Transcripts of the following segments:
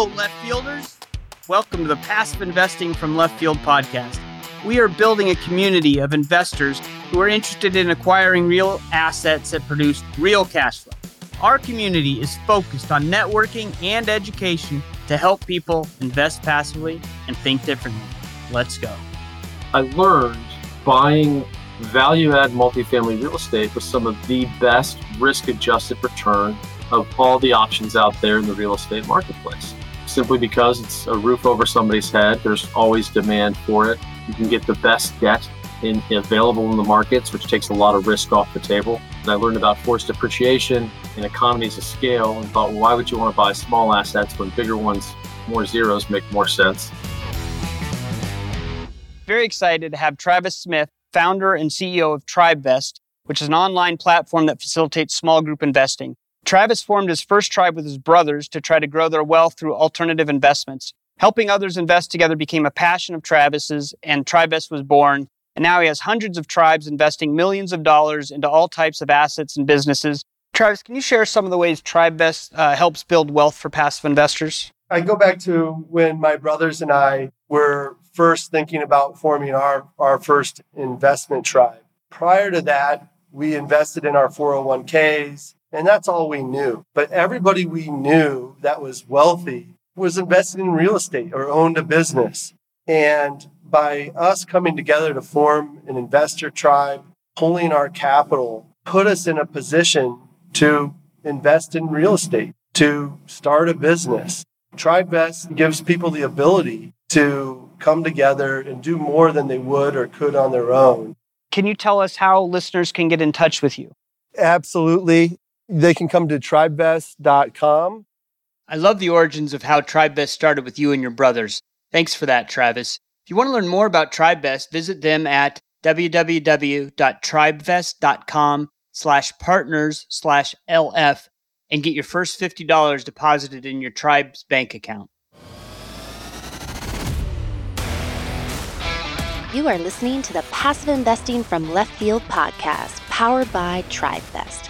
Hello, left fielders. Welcome to the Passive Investing from Left Field podcast. We are building a community of investors who are interested in acquiring real assets that produce real cash flow. Our community is focused on networking and education to help people invest passively and think differently. Let's go. I learned buying value add multifamily real estate was some of the best risk adjusted return of all the options out there in the real estate marketplace. Simply because it's a roof over somebody's head, there's always demand for it. You can get the best debt in, available in the markets, which takes a lot of risk off the table. And I learned about forced appreciation and economies of scale and thought, well, why would you want to buy small assets when bigger ones, more zeros, make more sense? Very excited to have Travis Smith, founder and CEO of TribeVest, which is an online platform that facilitates small group investing. Travis formed his first tribe with his brothers to try to grow their wealth through alternative investments. Helping others invest together became a passion of Travis's, and TribeVest was born. And now he has hundreds of tribes investing millions of dollars into all types of assets and businesses. Travis, can you share some of the ways TribeVest uh, helps build wealth for passive investors? I go back to when my brothers and I were first thinking about forming our, our first investment tribe. Prior to that, we invested in our 401ks, and that's all we knew. But everybody we knew that was wealthy was invested in real estate or owned a business. And by us coming together to form an investor tribe, pulling our capital, put us in a position to invest in real estate, to start a business. TribeVest gives people the ability to come together and do more than they would or could on their own. Can you tell us how listeners can get in touch with you? Absolutely. They can come to tribevest.com. I love the origins of how TribeVest started with you and your brothers. Thanks for that, Travis. If you want to learn more about TribeVest, visit them at www.tribevest.com slash partners slash LF and get your first $50 deposited in your tribe's bank account. You are listening to the Passive Investing from Left Field podcast, powered by TribeVest.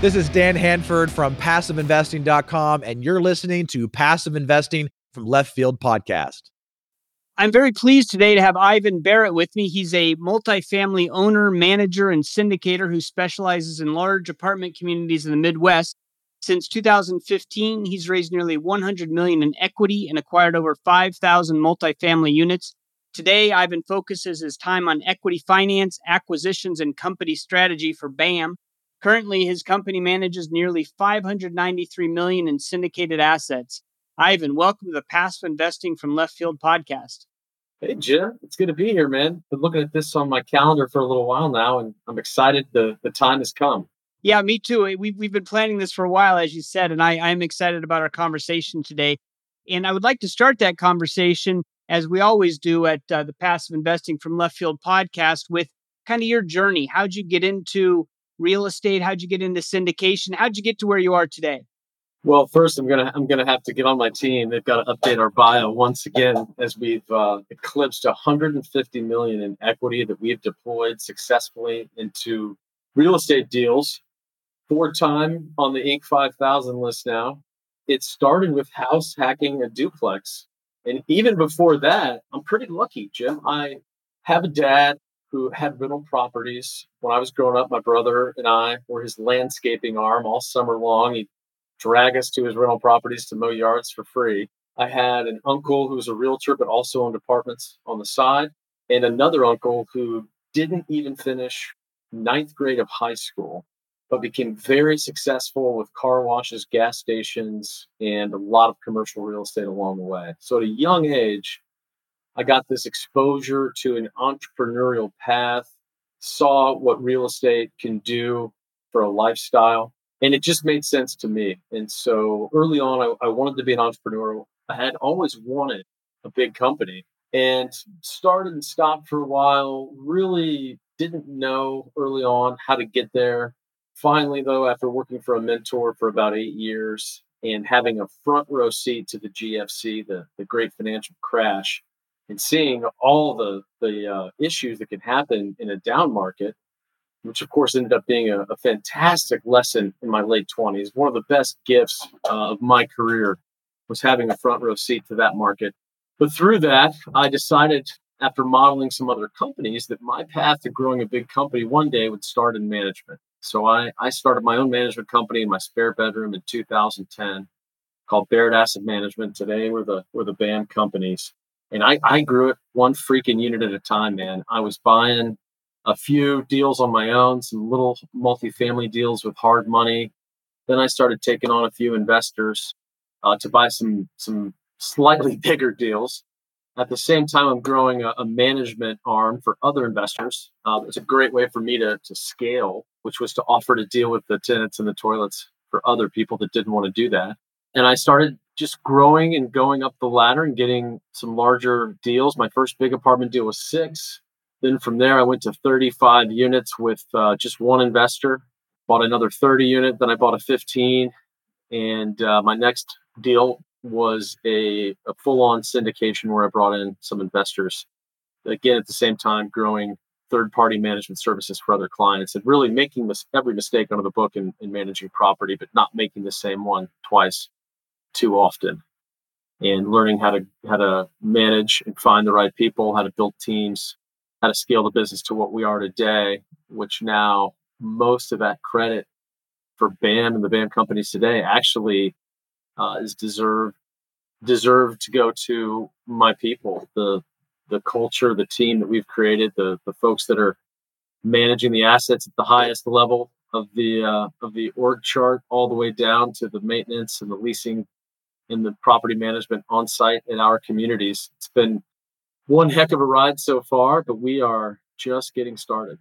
This is Dan Handford from PassiveInvesting.com, and you're listening to Passive Investing from Left Field Podcast. I'm very pleased today to have Ivan Barratt with me. He's a multifamily owner, manager, and syndicator who specializes in large apartment communities in the Midwest. Since 2015, he's raised nearly 100 million in equity and acquired over 5,000 multifamily units. Today, Ivan focuses his time on equity finance, acquisitions, and company strategy for BAM. Currently, his company manages nearly 593 million in syndicated assets. Ivan, welcome to the Passive Investing from Left Field podcast. Hey, Jim. It's good to be here, man. Been looking at this on my calendar for a little while now, and I'm excited the, the time has come. Yeah, me too. We've, we've been planning this for a while, as you said, and I, I'm excited about our conversation today. And I would like to start that conversation, as we always do at uh, the Passive Investing from Left Field podcast, with kind of your journey. How'd you get into real estate? How'd you get into syndication? How'd you get to where you are today? Well, first, I'm gonna I'm gonna have to get on my team. They've got to update our bio once again as we've uh, eclipsed 150 million in equity that we've deployed successfully into real estate deals. Four time on the Inc. 5000 list now. It started with house hacking a duplex, and even before that, I'm pretty lucky, Jim. I have a dad who had rental properties. When I was growing up, my brother and I were his landscaping arm all summer long. He'd drag us to his rental properties to mow yards for free. I had an uncle who was a realtor but also owned apartments on the side, and another uncle who didn't even finish ninth grade of high school, but became very successful with car washes, gas stations, and a lot of commercial real estate along the way. So at a young age, I got this exposure to an entrepreneurial path, saw what real estate can do for a lifestyle And it just made sense to me. And so early on, I, I wanted to be an entrepreneur. I had always wanted a big company and started and stopped for a while. Really didn't know early on how to get there. Finally, though, after working for a mentor for about eight years and having a front row seat to the GFC, the, the great financial crash, and seeing all the, the uh, issues that can happen in a down market, which of course ended up being a, a fantastic lesson in my late 20s. One of the best gifts uh, of my career was having a front row seat to that market but through that, I decided after modeling some other companies that my path to growing a big company one day would start in management. So I, I started my own management company in my spare bedroom in 2010 called Barratt Asset Management. Today we're the we're the BAM companies. And I, I grew it one freaking unit at a time, man. I was buying a few deals on my own, some little multifamily deals with hard money. Then I started taking on a few investors uh, to buy some some slightly bigger deals. At the same time, I'm growing a, a management arm for other investors. Uh, it's a great way for me to, to scale, which was to offer to deal with the tenants and the toilets for other people that didn't want to do that. And I started just growing and going up the ladder and getting some larger deals. My first big apartment deal was six. Then from there, I went to 35 units with uh, just one investor. Bought another 30 unit. Then I bought a 15. And uh, my next deal was a, a full on syndication where I brought in some investors. Again, at the same time, growing third party management services for other clients and really making mis- every mistake under the book in, in managing property, but not making the same one twice too often. And learning how to how to manage and find the right people, how to build teams, how to scale the business to what we are today, which now most of that credit for BAM and the BAM companies today actually uh, is deserved deserved to go to my people, the the culture, the team that we've created, the the folks that are managing the assets at the highest level of the uh, of the org chart, all the way down to the maintenance and the leasing and the property management on site in our communities. It's been one heck of a ride so far, but we are just getting started.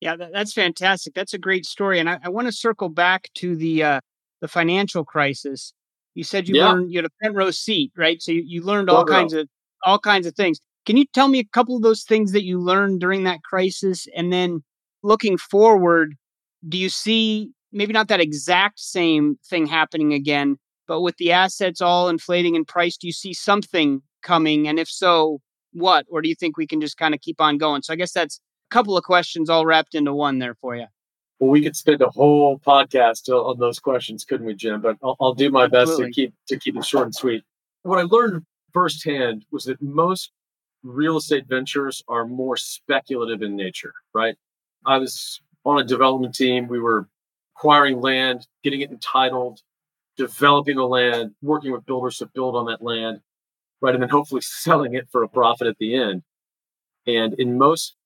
Yeah, that, that's fantastic. That's a great story, and I, I want to circle back to the uh, the financial crisis. You said you yeah. learned you had a row seat, right? So you, you learned all kinds of all kinds of things. Can you tell me a couple of those things that you learned during that crisis? And then looking forward, do you see maybe not that exact same thing happening again, but with the assets all inflating in price, do you see something coming? And if so, what? Or do you think we can just kind of keep on going? So I guess that's a couple of questions all wrapped into one there for you. Well, we could spend a whole podcast on those questions, couldn't we, Jim? But I'll, I'll do my best Absolutely. to keep to keep it short and sweet. What I learned firsthand was that most real estate ventures are more speculative in nature, right? I was on a development team. We were acquiring land, getting it entitled, developing the land, working with builders to build on that land, right? And then hopefully selling it for a profit at the end. And in most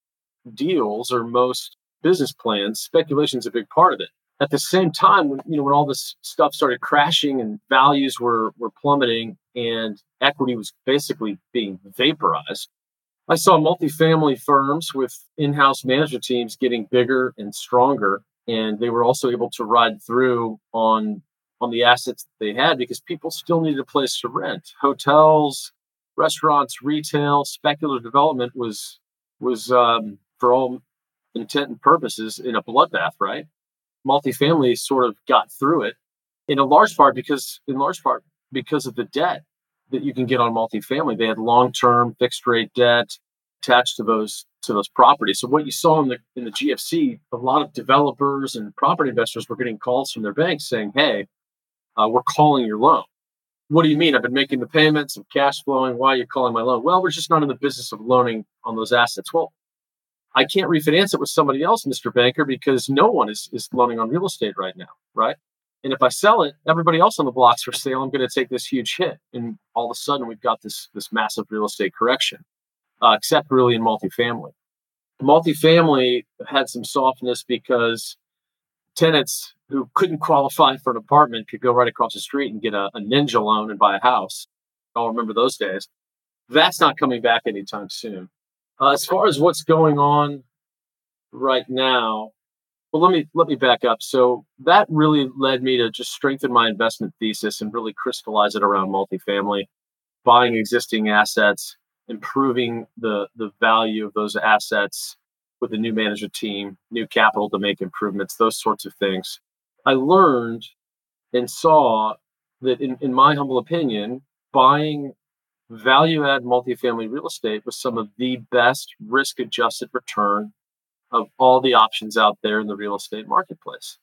deals or most business plans, speculation is a big part of it. At the same time, when you know when all this stuff started crashing and values were were plummeting and equity was basically being vaporized, I saw multifamily firms with in-house management teams getting bigger and stronger, and they were also able to ride through on on the assets they had because people still needed a place to rent. Hotels, restaurants, retail, speculative development was was um, for all intent and purposes in a bloodbath, right? Multifamily sort of got through it in a large part because, in large part, because of the debt that you can get on multifamily. They had long-term fixed rate debt attached to those to those properties. So what you saw in the in the GFC, a lot of developers and property investors were getting calls from their banks saying, "Hey, uh, we're calling your loan." What do you mean? I've been making the payments, I'm cash flowing. Why are you calling my loan? Well, we're just not in the business of loaning on those assets. Well, I can't refinance it with somebody else, Mr. Banker, because no one is, is loaning on real estate right now, right? And if I sell it, everybody else on the blocks for sale, I'm going to take this huge hit. And all of a sudden, we've got this, this massive real estate correction, uh, except really in multifamily. Multifamily had some softness because tenants who couldn't qualify for an apartment could go right across the street and get a, a ninja loan and buy a house. I'll remember those days. That's not coming back anytime soon. Uh, as far as what's going on right now, Well, let me let me back up. So that really led me to just strengthen my investment thesis and really crystallize it around multifamily, buying existing assets, improving the the value of those assets with a new management team, new capital to make improvements, those sorts of things. I learned and saw that in, in my humble opinion, buying value add multifamily real estate was some of the best risk adjusted return of all the options out there in the real estate marketplace.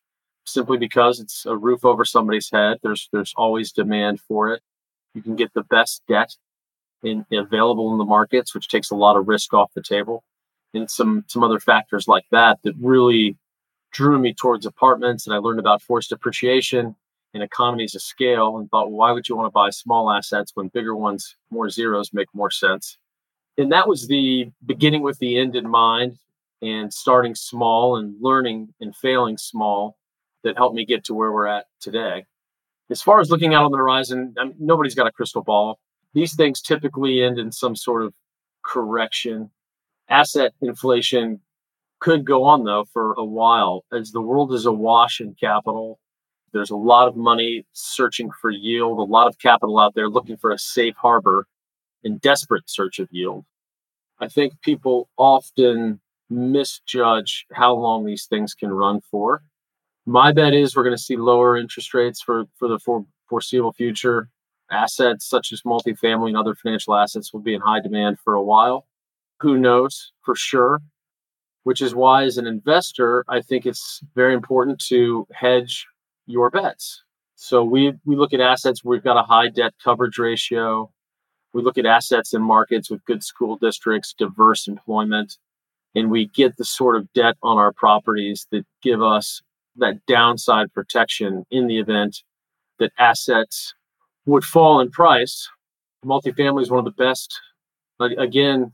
Simply because it's a roof over somebody's head there's there's always demand for it. You can get the best debt in, available in the markets which takes a lot of risk off the table and some some other factors like that that really drew me towards apartments and i learned about forced appreciation and economies of scale and thought well, why would you want to buy small assets when bigger ones more zeros make more sense and that was the beginning with the end in mind and starting small and learning and failing small that helped me get to where we're at today. As far as looking out on the horizon, I mean, nobody's got a crystal ball. These things typically end in some sort of correction. Asset inflation could go on though for a while as the world is awash in capital. There's a lot of money searching for yield, a lot of capital out there looking for a safe harbor in desperate search of yield. I think people often misjudge how long these things can run for. My bet is we're going to see lower interest rates for, for the for, foreseeable future. Assets such as multifamily and other financial assets will be in high demand for a while. Who knows for sure? Which is why, as an investor, I think it's very important to hedge your bets. So we we look at assets where we've got a high debt coverage ratio. We look at assets in markets with good school districts, diverse employment, and we get the sort of debt on our properties that give us that downside protection in the event that assets would fall in price. Multifamily is one of the best. Again,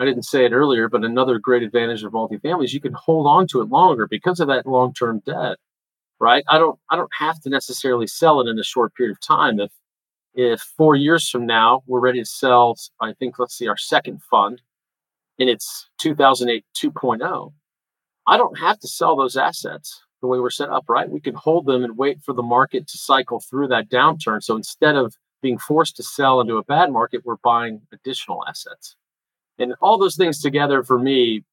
I didn't say it earlier, but another great advantage of multifamily is you can hold on to it longer because of that long-term debt, right? I don't I don't have to necessarily sell it in a short period of time. If if four years from now we're ready to sell, I think let's see our second fund, in its 2008 2.0, I don't have to sell those assets the way we're set up, right? We can hold them and wait for the market to cycle through that downturn. So instead of being forced to sell into a bad market, we're buying additional assets. And all those things together for me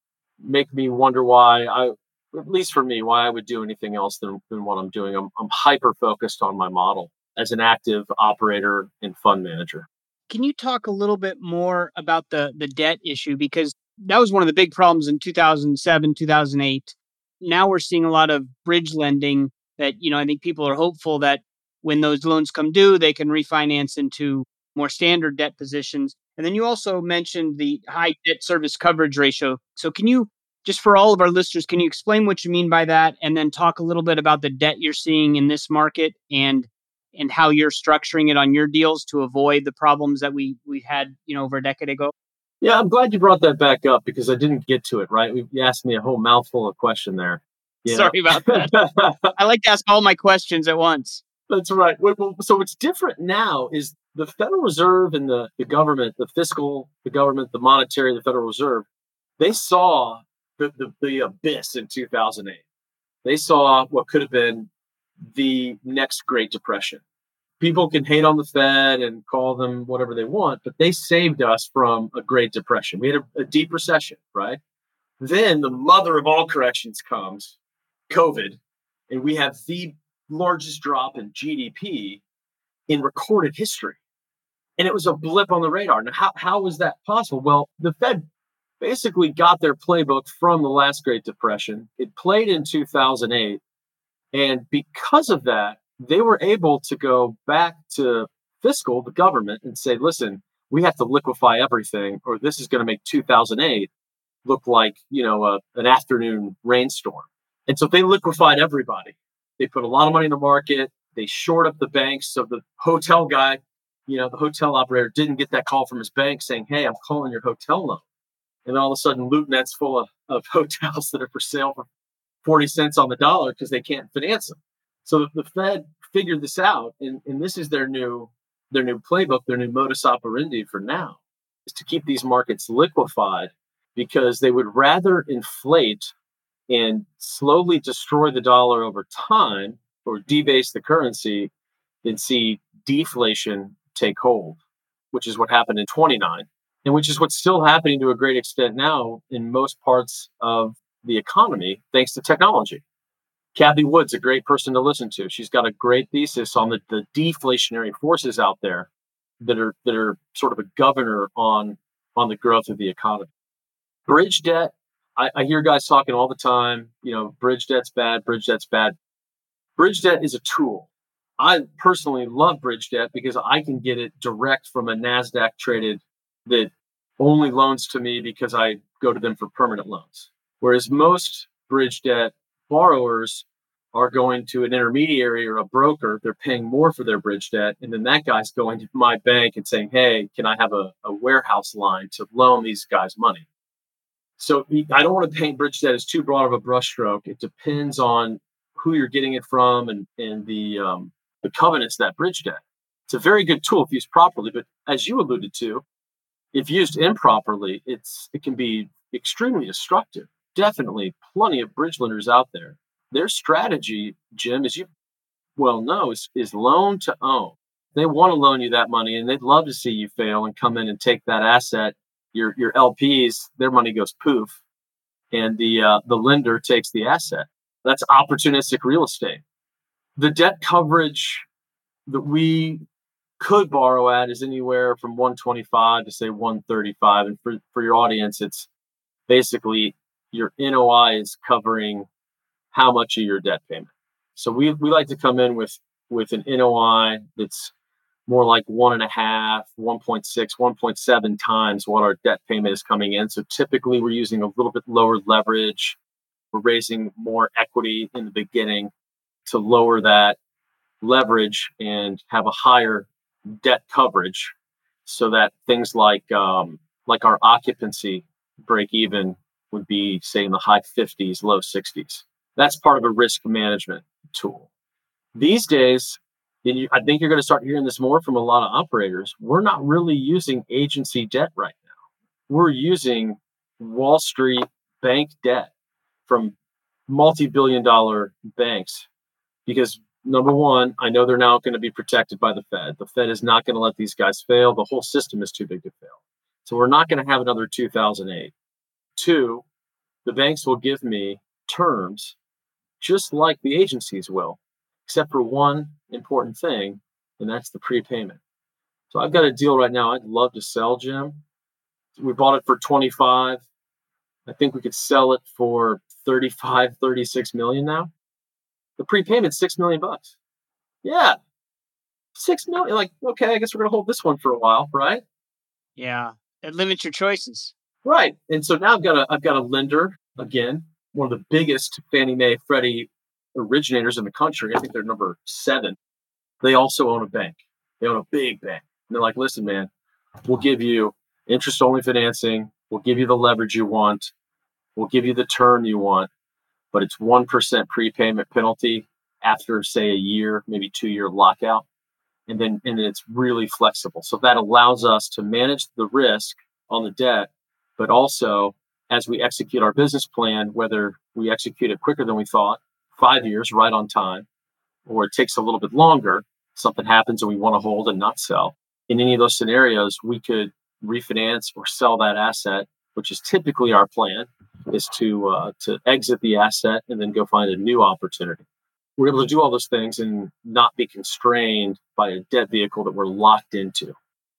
make me wonder why I, at least for me, why I would do anything else than, than what I'm doing. I'm, I'm hyper focused on my model as an active operator and fund manager. Can you talk a little bit more about the the debt issue because that was one of the big problems in 2007, 2008. Now we're seeing a lot of bridge lending that, you know, I think people are hopeful that when those loans come due, they can refinance into more standard debt positions. And then you also mentioned the high debt service coverage ratio. So can you just for all of our listeners, can you explain what you mean by that and then talk a little bit about the debt you're seeing in this market and and how you're structuring it on your deals to avoid the problems that we we had, you know, over a decade ago? Yeah, I'm glad you brought that back up because I didn't get to it, right? You asked me a whole mouthful of question there. Sorry about that. I like to ask all my questions at once. That's right. So what's different now is the Federal Reserve and the, the government, the fiscal, the government, the monetary, the Federal Reserve, they saw the, the, the abyss in 2008. They saw what could have been the next Great Depression people can hate on the Fed and call them whatever they want, but they saved us from a Great Depression. We had a, a deep recession, right? Then the mother of all corrections comes, COVID, and we have the largest drop in GDP in recorded history. And it was a blip on the radar. Now, how, how was that possible? Well, the Fed basically got their playbook from the last Great Depression. It played in 2008. And because of that, they were able to go back to fiscal, the government, and say, listen, we have to liquefy everything, or this is going to make 2008 look like, you know, a, an afternoon rainstorm. And so they liquefied everybody. They put a lot of money in the market. They short up the banks. So the hotel guy, you know, the hotel operator didn't get that call from his bank saying, hey, I'm calling your hotel loan. And all of a sudden, LoopNet's full of, of hotels that are for sale for 40 cents on the dollar because they can't finance them. So the Fed figured this out, and, and this is their new their new playbook, their new modus operandi for now, is to keep these markets liquefied because they would rather inflate and slowly destroy the dollar over time or debase the currency than see deflation take hold, which is what happened in 29, and which is what's still happening to a great extent now in most parts of the economy, thanks to technology. Cathie Wood's a great person to listen to. She's got a great thesis on the, the deflationary forces out there that are that are sort of a governor on on the growth of the economy. Bridge debt, I, I hear guys talking all the time, you know, bridge debt's bad, bridge debt's bad. Bridge debt is a tool. I personally love bridge debt because I can get it direct from a NASDAQ traded that only loans to me because I go to them for permanent loans. Whereas most bridge debt borrowers are going to an intermediary or a broker, they're paying more for their bridge debt. And then that guy's going to my bank and saying, Hey, can I have a, a warehouse line to loan these guys money? So I don't want to paint bridge debt as too broad of a brushstroke. It depends on who you're getting it from and, and the, um, the covenants that bridge debt. It's a very good tool if used properly, but as you alluded to, if used improperly, it's it can be extremely destructive. Definitely plenty of bridge lenders out there their strategy, Jim, as you well know, is, is loan to own. They want to loan you that money and they'd love to see you fail and come in and take that asset. Your your LPs, their money goes poof, and the uh, the lender takes the asset. That's opportunistic real estate. The debt coverage that we could borrow at is anywhere from 125 to say 135. And for, for your audience, it's basically your NOI is covering how much of your debt payment. So we, we like to come in with with an NOI that's more like one and a half, 1.6, 1.7 times what our debt payment is coming in. So typically we're using a little bit lower leverage. We're raising more equity in the beginning to lower that leverage and have a higher debt coverage so that things like um, like our occupancy break even would be say in the high 50s low 60s that's part of a risk management tool. These days, I think you're going to start hearing this more from a lot of operators. We're not really using agency debt right now. We're using Wall Street bank debt from multi billion dollar banks because number one, I know they're now going to be protected by the Fed. The Fed is not going to let these guys fail. The whole system is too big to fail. So we're not going to have another 2008. Two, the banks will give me terms just like the agencies will, except for one important thing, and that's the prepayment. So I've got a deal right now I'd love to sell, Jim. We bought it for 25. I think we could sell it for 35, 36 million now. The prepayment, six million bucks. Yeah. Six million. Like, okay, I guess we're gonna hold this one for a while, right? Yeah. It limits your choices. Right. And so now I've got a I've got a lender again one of the biggest Fannie Mae Freddie originators in the country. I think they're number seven. They also own a bank. They own a big bank. And they're like, listen, man, we'll give you interest only financing. We'll give you the leverage you want. We'll give you the term you want, but it's 1% prepayment penalty after, say, a year, maybe two year lockout. And then, and then it's really flexible. So that allows us to manage the risk on the debt, but also as we execute our business plan, whether we execute it quicker than we thought, five years right on time, or it takes a little bit longer, something happens and we want to hold and not sell. In any of those scenarios, we could refinance or sell that asset, which is typically our plan, is to uh, to exit the asset and then go find a new opportunity. We're able to do all those things and not be constrained by a debt vehicle that we're locked into.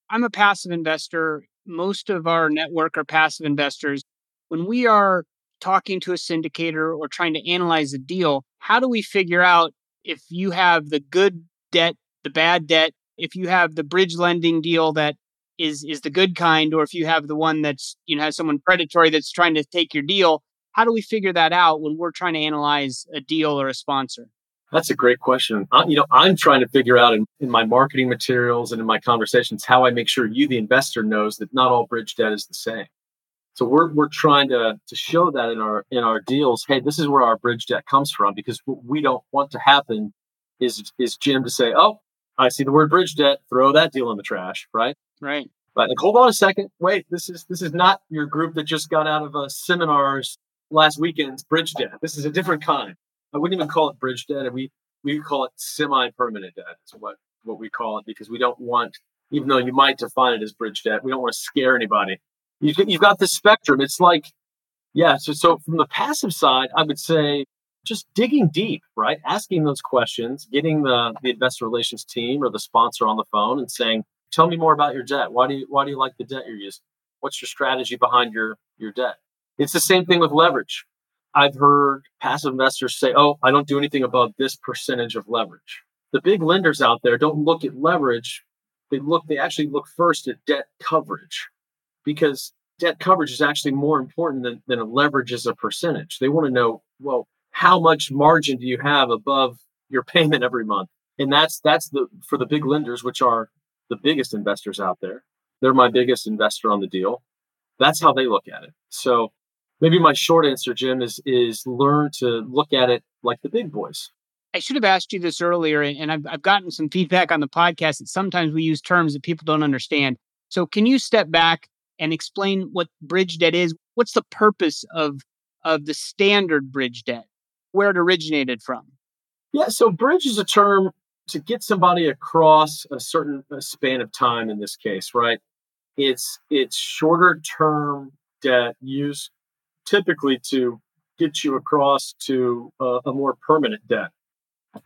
I'm a passive investor. Most of our network are passive investors when we are talking to a syndicator or trying to analyze a deal, how do we figure out if you have the good debt, the bad debt, if you have the bridge lending deal that is is the good kind, or if you have the one that's you know has someone predatory that's trying to take your deal? How do we figure that out when we're trying to analyze a deal or a sponsor? That's a great question. I, you know, I'm trying to figure out in, in my marketing materials and in my conversations how I make sure you, the investor, knows that not all bridge debt is the same. So we're we're trying to to show that in our in our deals. Hey, this is where our bridge debt comes from because what we don't want to happen is is Jim to say, oh, I see the word bridge debt, throw that deal in the trash, right? Right. But like, hold on a second. Wait, this is this is not your group that just got out of a seminars last weekend's bridge debt. This is a different kind. I wouldn't even call it bridge debt. We we call it semi-permanent debt. Is what what we call it because we don't want, even though you might define it as bridge debt, we don't want to scare anybody. You, you've got this spectrum. It's like, yeah. So so from the passive side, I would say just digging deep, right? Asking those questions, getting the the investor relations team or the sponsor on the phone and saying, "Tell me more about your debt. Why do you why do you like the debt you're using? What's your strategy behind your your debt?" It's the same thing with leverage. I've heard passive investors say, "Oh, I don't do anything above this percentage of leverage." The big lenders out there don't look at leverage; they look they actually look first at debt coverage because debt coverage is actually more important than, than a leverage as a percentage. They want to know, well, how much margin do you have above your payment every month? And that's that's the for the big lenders, which are the biggest investors out there. They're my biggest investor on the deal. That's how they look at it. So maybe my short answer, Jim, is is learn to look at it like the big boys. I should have asked you this earlier, and I've, I've gotten some feedback on the podcast that sometimes we use terms that people don't understand. So, can you step back and explain what bridge debt is? What's the purpose of of the standard bridge debt? Where it originated from? Yeah, so bridge is a term to get somebody across a certain span of time. In this case, right? It's it's shorter term debt used typically to get you across to a, a more permanent debt.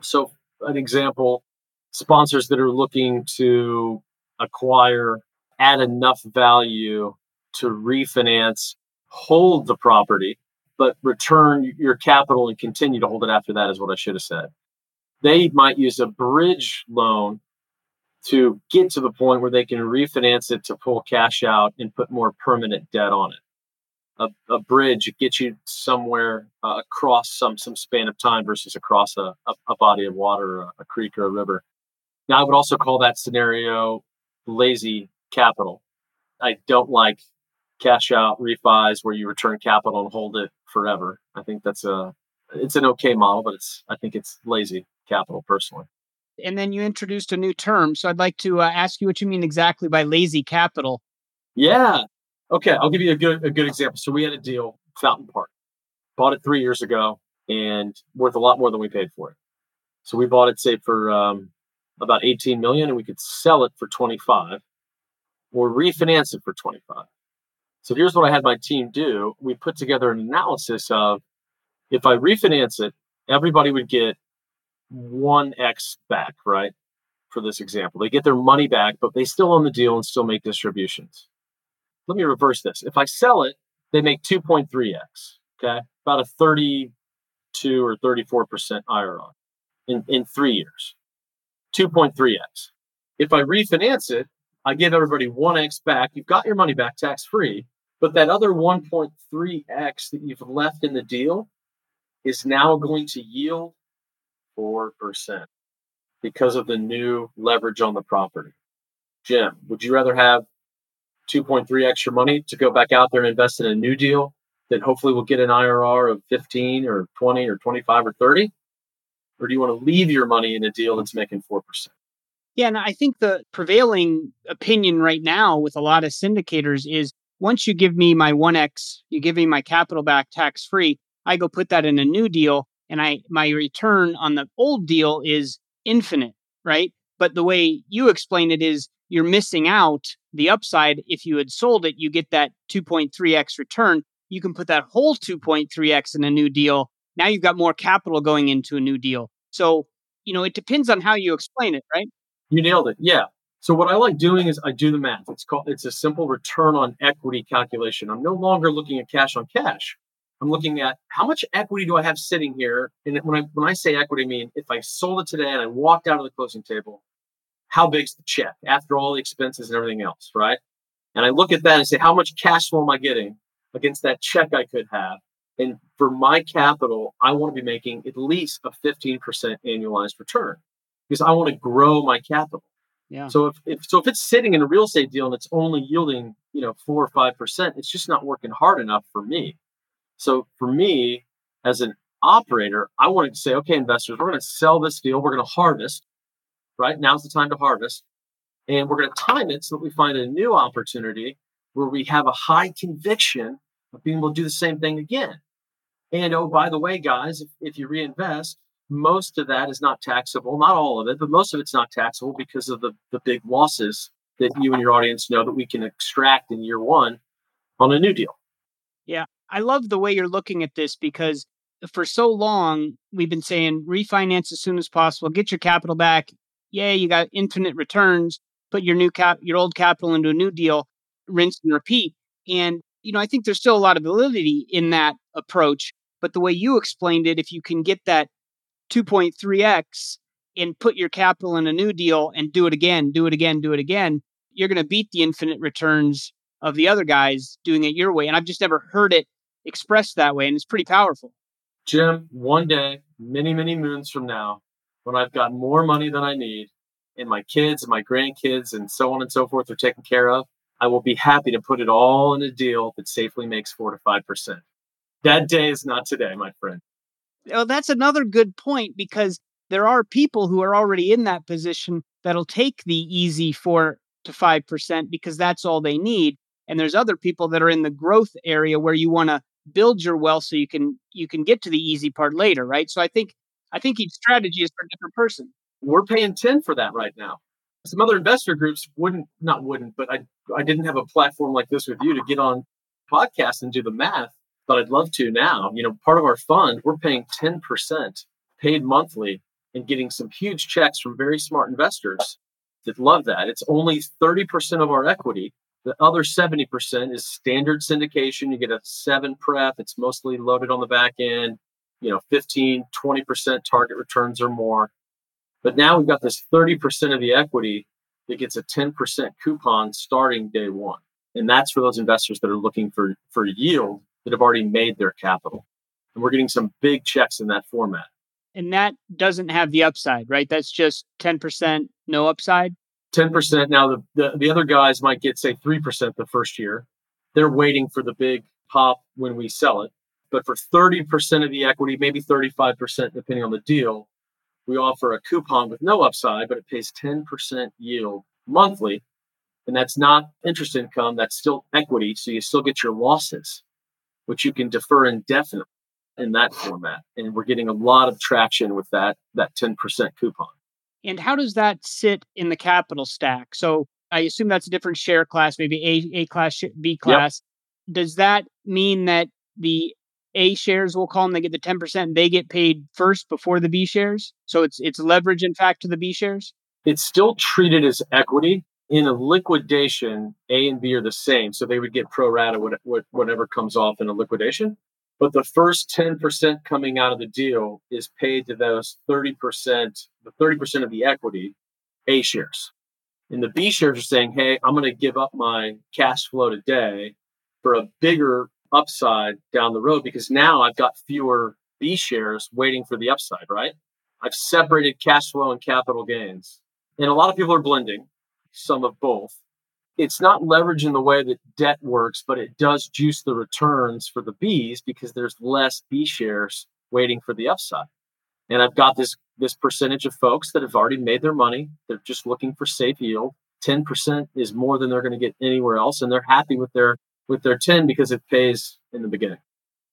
So, an example sponsors that are looking to acquire add enough value to refinance, hold the property, but return your capital and continue to hold it after that, is what I should have said. They might use a bridge loan to get to the point where they can refinance it to pull cash out and put more permanent debt on it a, a bridge gets you somewhere uh, across some some span of time versus across a, a, a body of water, a, a creek or a river. Now, I would also call that scenario lazy capital. I don't like cash out refis where you return capital and hold it forever. I think that's a it's an okay model, but it's I think it's lazy capital personally. And then you introduced a new term, so I'd like to uh, ask you what you mean exactly by lazy capital. Yeah, Okay, I'll give you a good a good example. So we had a deal, Fountain Park, bought it three years ago, and worth a lot more than we paid for it. So we bought it, say, for um, about 18 million, and we could sell it for 25, or refinance it for 25. So here's what I had my team do: we put together an analysis of if I refinance it, everybody would get one X back, right? For this example, they get their money back, but they still own the deal and still make distributions let me reverse this. If I sell it, they make 2.3x, okay? About a 32 or 34% IRR in, in three years. 2.3x. If I refinance it, I give everybody 1x back. You've got your money back tax free, but that other 1.3x that you've left in the deal is now going to yield 4% because of the new leverage on the property. Jim, would you rather have 2.3 extra money to go back out there and invest in a new deal that hopefully will get an IRR of 15 or 20 or 25 or 30? Or do you want to leave your money in a deal that's making 4%? Yeah, and I think the prevailing opinion right now with a lot of syndicators is once you give me my 1x, you give me my capital back tax free, I go put that in a new deal and I my return on the old deal is infinite, right? But the way you explain it is you're missing out the upside. If you had sold it, you get that 2.3x return. You can put that whole 2.3x in a new deal. Now you've got more capital going into a new deal. So, you know, it depends on how you explain it, right? You nailed it. Yeah. So what I like doing is I do the math. It's called it's a simple return on equity calculation. I'm no longer looking at cash on cash. I'm looking at how much equity do I have sitting here? And when I when I say equity, I mean if I sold it today and I walked out of the closing table, how big's the check after all the expenses and everything else, right? And I look at that and say, how much cash flow am I getting against that check I could have? And for my capital, I want to be making at least a 15% annualized return because I want to grow my capital. Yeah. So if, if so if it's sitting in a real estate deal and it's only yielding, you know, four or five percent, it's just not working hard enough for me. So for me, as an operator, I wanted to say, okay, investors, we're going to sell this deal, we're going to harvest, right? Now's the time to harvest. And we're going to time it so that we find a new opportunity where we have a high conviction of being able to do the same thing again. And oh, by the way, guys, if, if you reinvest, most of that is not taxable. Not all of it, but most of it's not taxable because of the, the big losses that you and your audience know that we can extract in year one on a new deal. Yeah. I love the way you're looking at this because for so long we've been saying refinance as soon as possible, get your capital back. Yay, you got infinite returns, put your new cap your old capital into a new deal, rinse and repeat. And you know, I think there's still a lot of validity in that approach, but the way you explained it, if you can get that 2.3x and put your capital in a new deal and do it again, do it again, do it again, you're going to beat the infinite returns of the other guys doing it your way. And I've just never heard it expressed that way. And it's pretty powerful. Jim, one day, many, many moons from now, when I've got more money than I need, and my kids and my grandkids and so on and so forth are taken care of, I will be happy to put it all in a deal that safely makes four to five percent. That day is not today, my friend. Well, that's another good point because there are people who are already in that position that'll take the easy four to five percent because that's all they need. And there's other people that are in the growth area where you want to build your wealth so you can you can get to the easy part later, right? So I think I think each strategy is for a different person. We're paying 10 for that right now. Some other investor groups wouldn't not wouldn't, but I I didn't have a platform like this with you to get on podcast and do the math, but I'd love to now. You know, part of our fund, we're paying 10% paid monthly and getting some huge checks from very smart investors that love that. It's only 30% of our equity the other 70% is standard syndication. You get a seven pref. It's mostly loaded on the back end, you know, 15, 20% target returns or more. But now we've got this 30% of the equity that gets a 10% coupon starting day one. And that's for those investors that are looking for, for yield that have already made their capital. And we're getting some big checks in that format. And that doesn't have the upside, right? That's just 10% no upside. 10%. Now, the, the, the other guys might get, say, 3% the first year. They're waiting for the big pop when we sell it. But for 30% of the equity, maybe 35%, depending on the deal, we offer a coupon with no upside, but it pays 10% yield monthly. And that's not interest income, that's still equity. So you still get your losses, which you can defer indefinitely in that format. And we're getting a lot of traction with that, that 10% coupon. And how does that sit in the capital stack? So I assume that's a different share class, maybe A, A class, B class. Yep. Does that mean that the A shares, we'll call them, they get the 10%, they get paid first before the B shares? So it's it's leverage, in fact, to the B shares? It's still treated as equity. In a liquidation, A and B are the same. So they would get pro rata what, what, whatever comes off in a liquidation. But the first 10% coming out of the deal is paid to those 30%, the 30% of the equity, A shares. And the B shares are saying, hey, I'm going to give up my cash flow today for a bigger upside down the road because now I've got fewer B shares waiting for the upside, right? I've separated cash flow and capital gains. And a lot of people are blending some of both it's not leverage in the way that debt works, but it does juice the returns for the Bs because there's less B shares waiting for the upside. And I've got this this percentage of folks that have already made their money. They're just looking for safe yield. 10% is more than they're going to get anywhere else. And they're happy with their with their 10 because it pays in the beginning.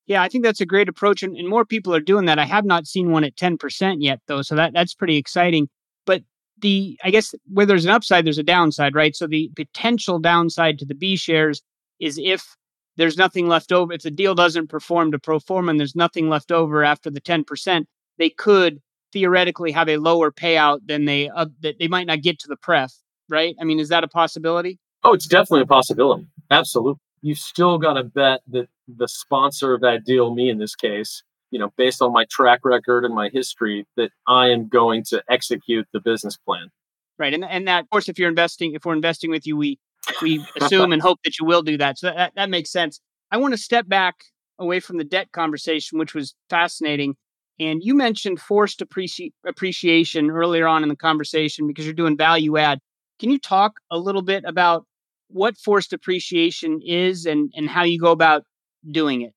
Yeah, I think that's a great approach. And, and more people are doing that. I have not seen one at 10% yet, though. So that, that's pretty exciting. But the I guess where there's an upside, there's a downside, right? So the potential downside to the B shares is if there's nothing left over, if the deal doesn't perform to pro forma and there's nothing left over after the 10%, they could theoretically have a lower payout than they uh, that they might not get to the pref, right? I mean, is that a possibility? Oh, it's definitely a possibility. Absolutely. You've still got to bet that the sponsor of that deal, me in this case, you know, based on my track record and my history, that I am going to execute the business plan. Right, and and that, of course, if you're investing, if we're investing with you, we we assume and hope that you will do that. So that that makes sense. I want to step back away from the debt conversation, which was fascinating. And you mentioned forced appreci- appreciation earlier on in the conversation because you're doing value add. Can you talk a little bit about what forced appreciation is and, and how you go about doing it?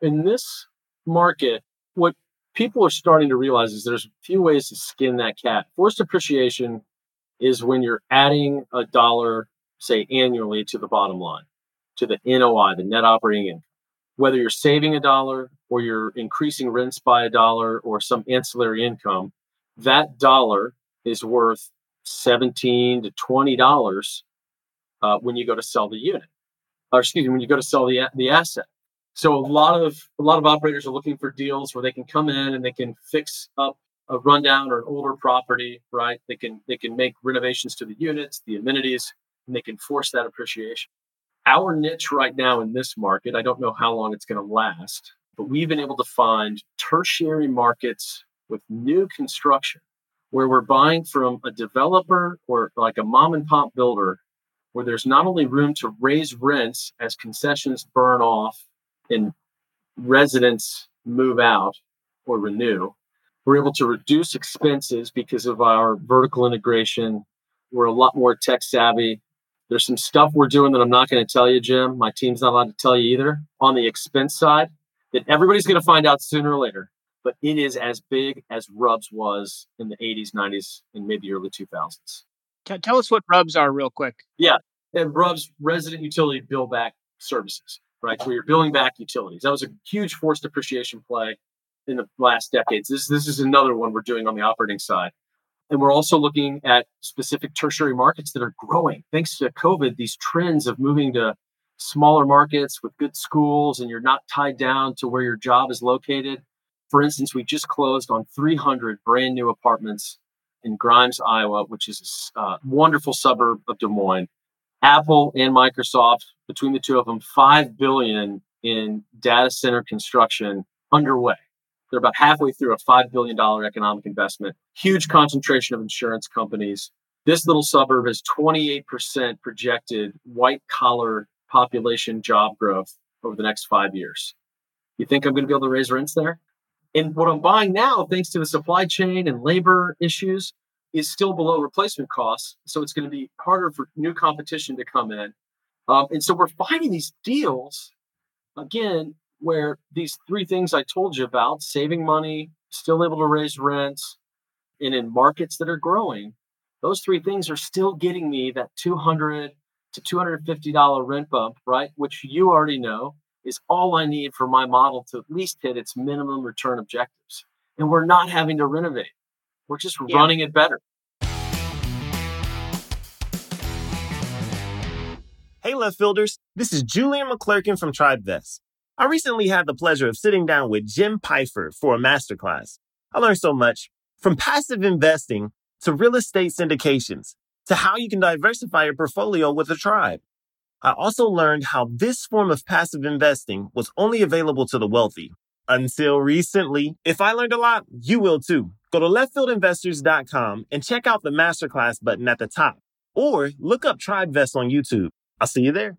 In this market, what people are starting to realize is there's a few ways to skin that cat. Forced appreciation is when you're adding a dollar, say annually, to the bottom line, to the NOI, the net operating income. whether you're saving a dollar or you're increasing rents by a dollar or some ancillary income, that dollar is worth 17 to 20 dollars uh, when you go to sell the unit or excuse me when you go to sell the, the asset so a lot of a lot of operators are looking for deals where they can come in and they can fix up a rundown or an older property right? They can they can make renovations to the units the amenities and they can force that appreciation. Our niche right now in this market i don't know how long it's going to last but we've been able to find tertiary markets with new construction where we're buying from a developer or like a mom and pop builder where there's not only room to raise rents as concessions burn off and residents move out or renew, we're able to reduce expenses because of our vertical integration. We're a lot more tech savvy. There's some stuff we're doing that I'm not going to tell you, Jim. My team's not allowed to tell you either on the expense side that everybody's going to find out sooner or later but it is as big as RUBS was in the 80s, 90s, and maybe early 2000s. Tell us what RUBS are, real quick. Yeah, and RUBS, resident utility bill back services, right? Where you're billing back utilities. That was a huge forced appreciation play in the last decades. This this is another one we're doing on the operating side. And we're also looking at specific tertiary markets that are growing. Thanks to COVID, these trends of moving to smaller markets with good schools and you're not tied down to where your job is located for instance, we just closed on 300 brand new apartments in Grimes, Iowa, which is a uh, wonderful suburb of Des Moines. Apple and Microsoft, between the two of them, five billion in data center construction underway. They're about halfway through a five billion dollar economic investment. Huge concentration of insurance companies. This little suburb has 28% projected white collar population job growth over the next five years. You think I'm going to be able to raise rents there? And what I'm buying now, thanks to the supply chain and labor issues, is still below replacement costs. So it's going to be harder for new competition to come in. Um, and so we're finding these deals, again, where these three things I told you about saving money, still able to raise rents, and in markets that are growing, those three things are still getting me that 200 to $250 rent bump, right? Which you already know is all I need for my model to at least hit its minimum return objectives. And we're not having to renovate. We're just yeah. running it better. Hey, left fielders. This is Julian McClurkin from TribeVest. I recently had the pleasure of sitting down with Jim Pfeifer for a masterclass. I learned so much from passive investing to real estate syndications to how you can diversify your portfolio with a tribe. I also learned how this form of passive investing was only available to the wealthy. Until recently, if I learned a lot, you will too. Go to leftfieldinvestors.com and check out the masterclass button at the top, or look up TribeVest on YouTube. I'll see you there.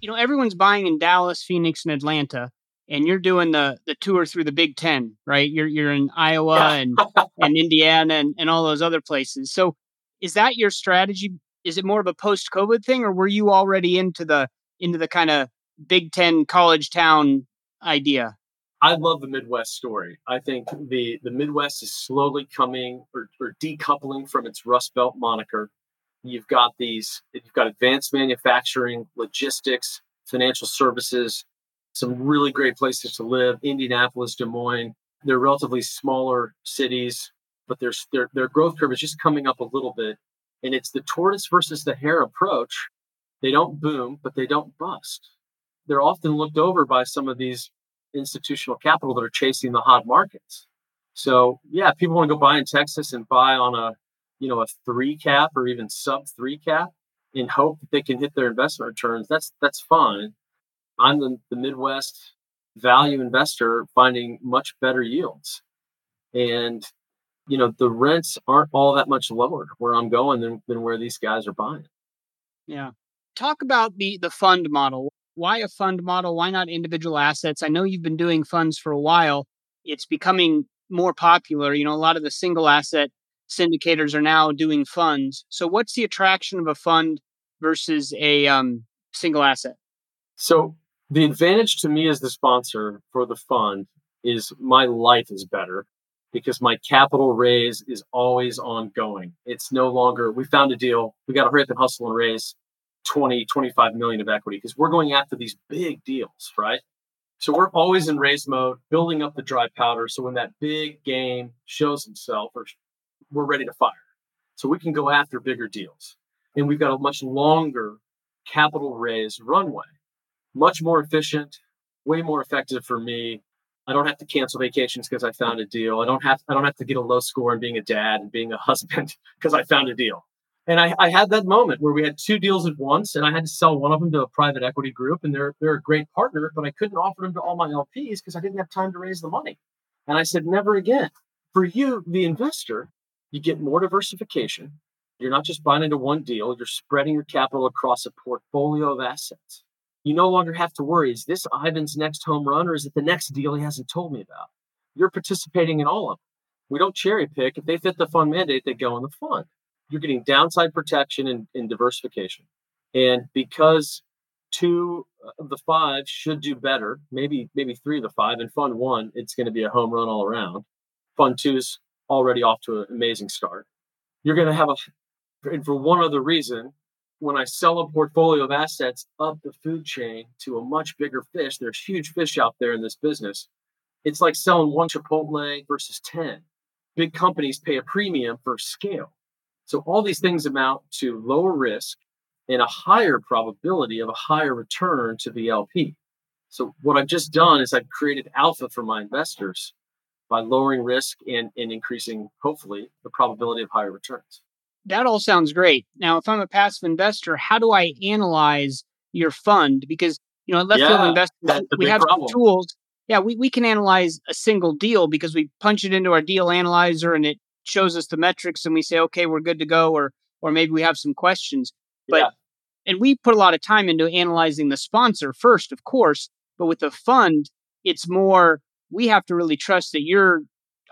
You know, everyone's buying in Dallas, Phoenix, and Atlanta, and you're doing the the tour through the Big Ten, right? You're you're in Iowa and and Indiana and, and all those other places. So is that your strategy? Is it more of a post COVID thing, or were you already into the into the kind of Big Ten college town idea? I love the Midwest story. I think the the Midwest is slowly coming or, or decoupling from its Rust Belt moniker. You've got these, you've got advanced manufacturing, logistics, financial services, some really great places to live. Indianapolis, Des Moines. They're relatively smaller cities but their, their, their growth curve is just coming up a little bit. And it's the tortoise versus the hare approach. They don't boom, but they don't bust. They're often looked over by some of these institutional capital that are chasing the hot markets. So yeah, people want to go buy in Texas and buy on a, you know, a three cap or even sub three cap in hope that they can hit their investment returns. That's that's fine. I'm the, the Midwest value investor finding much better yields. And you know, the rents aren't all that much lower where I'm going than, than where these guys are buying. Yeah. Talk about the the fund model. Why a fund model? Why not individual assets? I know you've been doing funds for a while. It's becoming more popular. You know, a lot of the single asset syndicators are now doing funds. So what's the attraction of a fund versus a um, single asset? So the advantage to me as the sponsor for the fund is my life is better because my capital raise is always ongoing. It's no longer, we found a deal, we got to hurry up and hustle and raise 20, 25 million of equity because we're going after these big deals, right? So we're always in raise mode, building up the dry powder. So when that big game shows itself, we're ready to fire. So we can go after bigger deals. And we've got a much longer capital raise runway, much more efficient, way more effective for me. I don't have to cancel vacations because I found a deal. I don't have I don't have to get a low score in being a dad and being a husband because I found a deal. And I, I had that moment where we had two deals at once, and I had to sell one of them to a private equity group, and they're they're a great partner, but I couldn't offer them to all my LPs because I didn't have time to raise the money. And I said, never again. For you, the investor, you get more diversification. You're not just buying into one deal, you're spreading your capital across a portfolio of assets. You no longer have to worry is this Ivan's next home run or is it the next deal he hasn't told me about? You're participating in all of them. We don't cherry pick. If they fit the fund mandate, they go in the fund you're getting downside protection and, and diversification. And because two of the five should do better, maybe maybe three of the five, and fund one, it's going to be a home run all around. Fund two is already off to an amazing start. You're going to have a, and for one other reason, when I sell a portfolio of assets up the food chain to a much bigger fish, there's huge fish out there in this business. It's like selling one Chipotle versus 10. Big companies pay a premium for scale. So all these things amount to lower risk and a higher probability of a higher return to the LP. So what I've just done is I've created alpha for my investors by lowering risk and, and increasing, hopefully, the probability of higher returns. That all sounds great. Now, if I'm a passive investor, how do I analyze your fund? Because you know, Left Field Investment, we have some tools. Yeah, we, we can analyze a single deal because we punch it into our deal analyzer and it shows us the metrics and we say, okay, we're good to go, or or maybe we have some questions. But yeah. and we put a lot of time into analyzing the sponsor first, of course. But with the fund, it's more we have to really trust that you're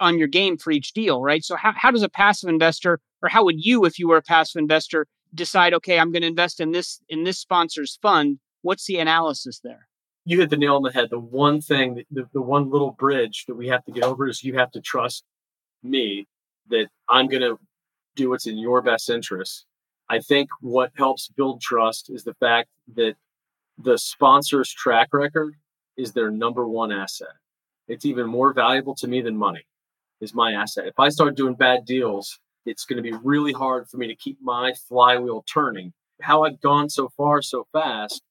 on your game for each deal, right? So how, how does a passive investor, or how would you, if you were a passive investor, decide, okay, I'm going to invest in this in this sponsor's fund? What's the analysis there? You hit the nail on the head. The one thing, the, the one little bridge that we have to get over is you have to trust me that I'm going to do what's in your best interest. I think what helps build trust is the fact that the sponsor's track record is their number one asset. It's even more valuable to me than money, is my asset. If I start doing bad deals, it's going to be really hard for me to keep my flywheel turning. How I've gone so far so fast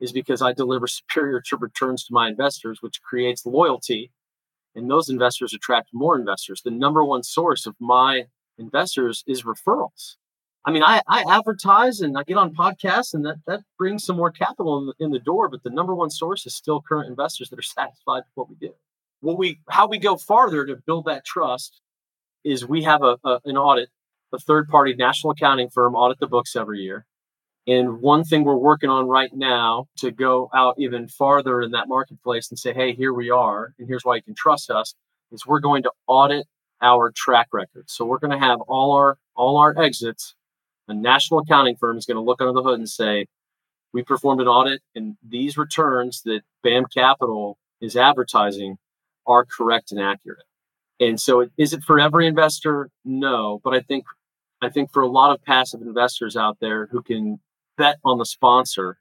is because I deliver superior returns to my investors, which creates loyalty and those investors attract more investors. The number one source of my investors is referrals. I mean, I, I advertise and I get on podcasts, and that, that brings some more capital in the, in the door. But the number one source is still current investors that are satisfied with what we do. What we, how we go farther to build that trust is we have a, a an audit, a third party national accounting firm audit the books every year. And one thing we're working on right now to go out even farther in that marketplace and say, hey, here we are, and here's why you can trust us, is we're going to audit our track record. So we're going to have all our all our exits. A national accounting firm is going to look under the hood and say, we performed an audit, and these returns that BAM Capital is advertising are correct and accurate. And so, is it for every investor? No, but I think I think for a lot of passive investors out there who can bet on the sponsor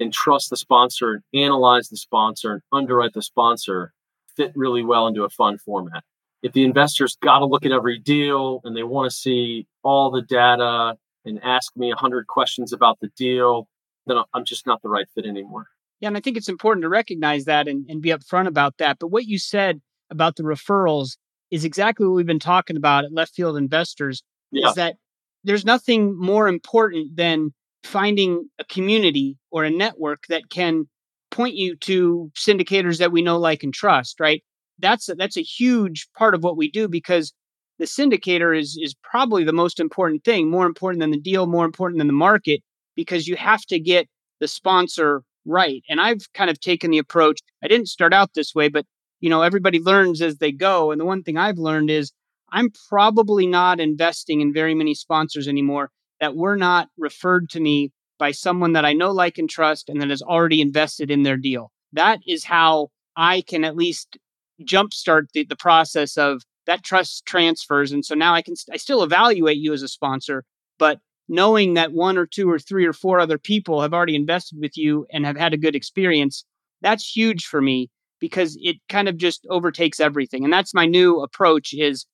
and trust the sponsor and analyze the sponsor and underwrite the sponsor fit really well into a fund format. If the investors got to look at every deal and they want to see all the data and ask me 100 questions about the deal, then I'm just not the right fit anymore. Yeah, and I think it's important to recognize that and, and be upfront about that. But what you said about the referrals is exactly what we've been talking about at Left Field Investors yeah. is that there's nothing more important than finding a community or a network that can point you to syndicators that we know, like, and trust, right? That's a, that's a huge part of what we do because the syndicator is is probably the most important thing, more important than the deal, more important than the market, because you have to get the sponsor right. And I've kind of taken the approach. I didn't start out this way, but you know, everybody learns as they go. And the one thing I've learned is I'm probably not investing in very many sponsors anymore that were not referred to me by someone that I know, like, and trust, and that has already invested in their deal. That is how I can at least jumpstart the, the process of that trust transfers. And so now I can, I still evaluate you as a sponsor, but knowing that one or two or three or four other people have already invested with you and have had a good experience, that's huge for me because it kind of just overtakes everything. And that's my new approach is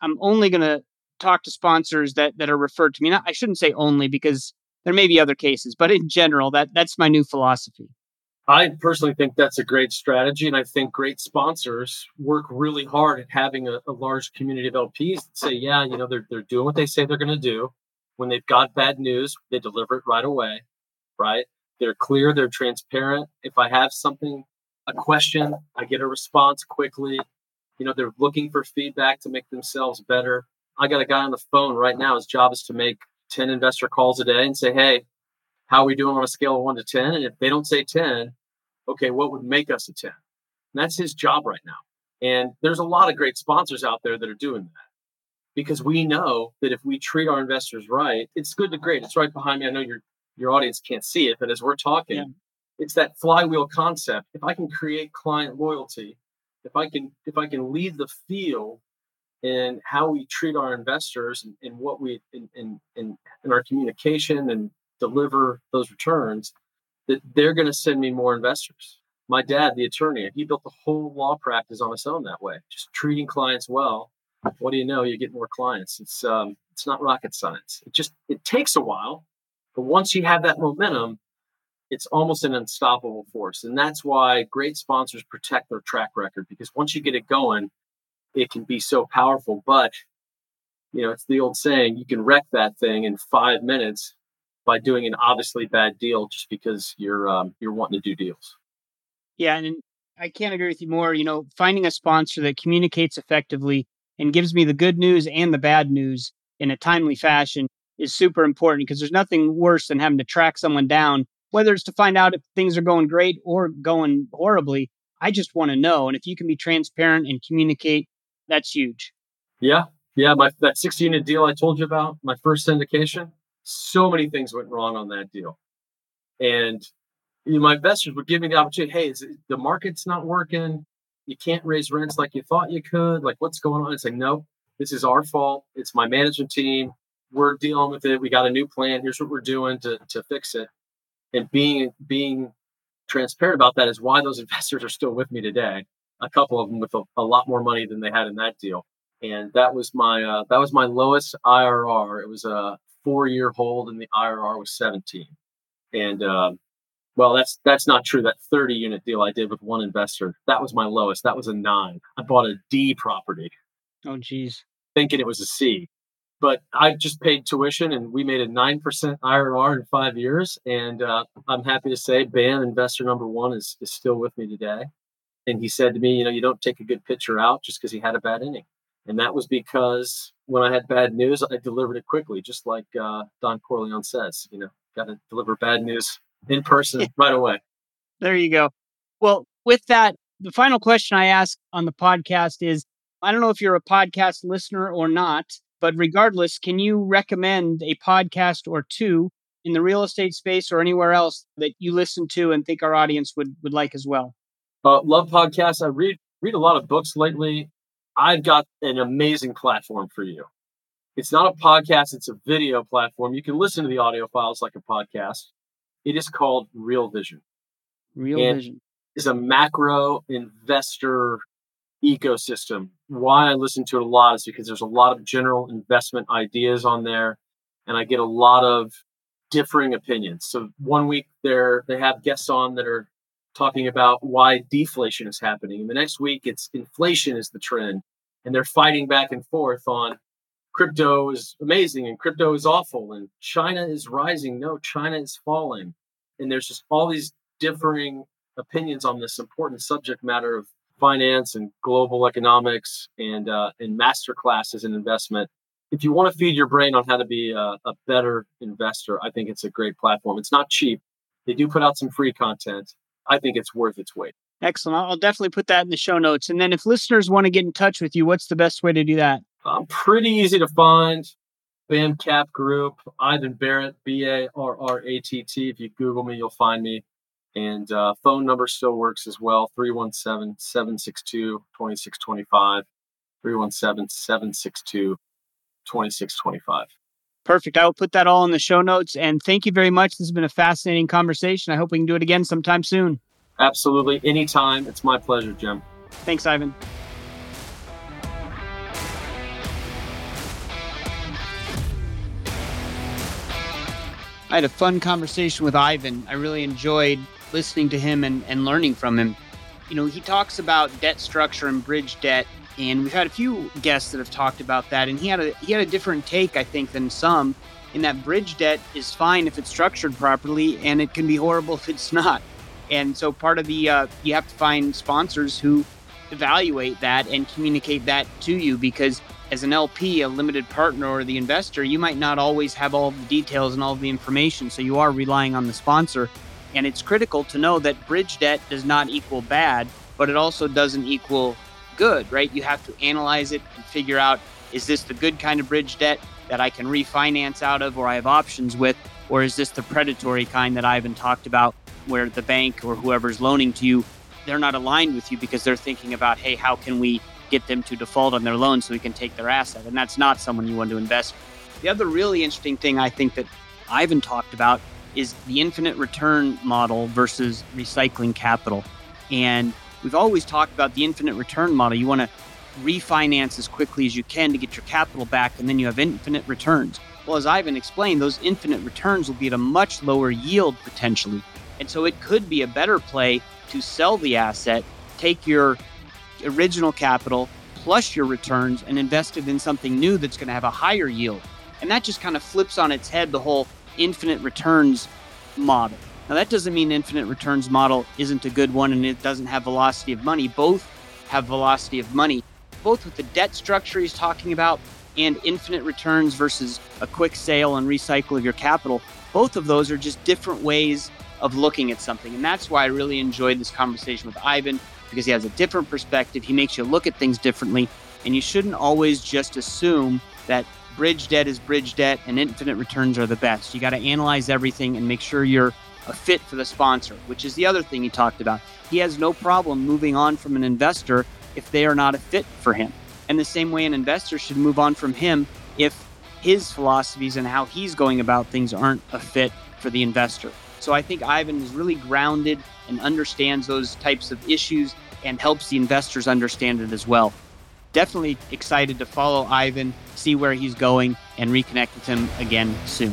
I'm only going to talk to sponsors that that are referred to me. Not, I shouldn't say only because there may be other cases, but in general, that that's my new philosophy. I personally think that's a great strategy, and I think great sponsors work really hard at having a, a large community of LPs that say, "Yeah, you know, they're they're doing what they say they're going to do. When they've got bad news, they deliver it right away, right? They're clear, they're transparent. If I have something, a question, I get a response quickly. You know, they're looking for feedback to make themselves better. I got a guy on the phone right now. His job is to make 10 investor calls a day and say, hey, how are we doing on a scale of one to 10? And if they don't say 10, okay, what would make us a 10? And that's his job right now. And there's a lot of great sponsors out there that are doing that because we know that if we treat our investors right, it's good to great. It's right behind me. I know your your audience can't see it, but as we're talking, yeah. it's that flywheel concept. If I can create client loyalty, if I can if I can lead the field in how we treat our investors and, and what we in, in, in, in our communication and deliver those returns, that they're going to send me more investors. My dad, the attorney, he built the whole law practice on his own that way, just treating clients well. What do you know? You get more clients. It's um, it's not rocket science. It just it takes a while, but once you have that momentum, it's almost an unstoppable force. And that's why great sponsors protect their track record because once you get it going, it can be so powerful. But, you know, it's the old saying you can wreck that thing in five minutes by doing an obviously bad deal just because you're um, you're wanting to do deals. Yeah, and I can't agree with you more. You know, finding a sponsor that communicates effectively and gives me the good news and the bad news in a timely fashion is super important because there's nothing worse than having to track someone down, whether it's to find out if things are going great or going horribly. I just want to know. And if you can be transparent and communicate, that's huge. Yeah. Yeah. My that 60 unit deal I told you about, my first syndication, so many things went wrong on that deal. And you know, my investors would give me the opportunity, hey, it, the market's not working. You can't raise rents like you thought you could. Like, what's going on? It's like, no, this is our fault. It's my management team we're dealing with it. We got a new plan. Here's what we're doing to to fix it. And being being transparent about that is why those investors are still with me today. A couple of them with a, a lot more money than they had in that deal, and that was my uh, that was my lowest IRR. It was a four year hold, and the IRR was 17. And um, well, that's that's not true. That 30 unit deal I did with one investor, that was my lowest. That was a nine. I bought a D property. Oh, geez. Thinking it was a C but I just paid tuition and we made a 9% IRR in five years. And uh, I'm happy to say BAM investor number one is, is still with me today. And he said to me, you know, you don't take a good pitcher out just because he had a bad inning. And that was because when I had bad news, I delivered it quickly, just like uh, Don Corleone says, you know, got to deliver bad news in person right away. There you go. Well, with that, the final question I ask on the podcast is I don't know if you're a podcast listener or not, but regardless, can you recommend a podcast or two in the real estate space or anywhere else that you listen to and think our audience would would like as well? Uh, love podcasts. I read read a lot of books lately. I've got an amazing platform for you. It's not a podcast, it's a video platform. You can listen to the audio files like a podcast. It is called Real Vision. Real and Vision is a macro investor ecosystem. Why I listen to it a lot is because there's a lot of general investment ideas on there, and I get a lot of differing opinions. So one week they're they have guests on that are talking about why deflation is happening, and the next week it's inflation is the trend, and they're fighting back and forth on crypto is amazing and crypto is awful and China is rising. No, China is falling, and there's just all these differing opinions on this important subject matter of finance and global economics and uh, and master in investment. If you want to feed your brain on how to be a, a better investor, I think it's a great platform. It's not cheap. They do put out some free content. I think it's worth its weight. Excellent. I'll definitely put that in the show notes. And then if listeners want to get in touch with you, what's the best way to do that? Um, pretty easy to find. BAMCAP Group, Ivan Barratt, B A R R A T T. If you Google me, you'll find me. And uh, phone number still works as well 317 762 2625. 317 762 2625. Perfect. I will put that all in the show notes. And thank you very much. This has been a fascinating conversation. I hope we can do it again sometime soon. Absolutely. Anytime. It's my pleasure, Jim. Thanks, Ivan. I had a fun conversation with Ivan. I really enjoyed listening to him and, and learning from him. You know, he talks about debt structure and bridge debt, and we've had a few guests that have talked about that, and he had a he had a different take, I think, than some. In that bridge debt is fine if it's structured properly, and it can be horrible if it's not. And so part of the uh, you have to find sponsors who evaluate that and communicate that to you because as an LP, a limited partner, or the investor, you might not always have all the details and all the information. So you are relying on the sponsor. And it's critical to know that bridge debt does not equal bad, but it also doesn't equal good, right? You have to analyze it and figure out is this the good kind of bridge debt that I can refinance out of or I have options with? Or is this the predatory kind that Ivan talked about where the bank or whoever's loaning to you, they're not aligned with you because they're thinking about, hey, how can we get them to default on their loan so we can take their asset. And that's not someone you want to invest. With. The other really interesting thing I think that Ivan talked about is the infinite return model versus recycling capital. And we've always talked about the infinite return model. You want to refinance as quickly as you can to get your capital back, and then you have infinite returns. Well, as Ivan explained, those infinite returns will be at a much lower yield potentially. And so it could be a better play to sell the asset, take your original capital plus your returns and invest it in something new that's going to have a higher yield. And that just kind of flips on its head the whole infinite returns model. Now, that doesn't mean infinite returns model isn't a good one and it doesn't have velocity of money. Both have velocity of money, both with the debt structure he's talking about and infinite returns versus a quick sale and recycle of your capital. Both of those are just different ways of looking at something. And that's why I really enjoyed this conversation with Ivan because he has a different perspective. He makes you look at things differently. And you shouldn't always just assume that bridge debt is bridge debt and infinite returns are the best. You got to analyze everything and make sure you're a fit for the sponsor, which is the other thing he talked about. He has no problem moving on from an investor if they are not a fit for him. And the same way an investor should move on from him if his philosophies and how he's going about things aren't a fit for the investor. So I think Ivan is really grounded and understands those types of issues and helps the investors understand it as well. Definitely excited to follow Ivan, see where he's going, and reconnect with him again soon.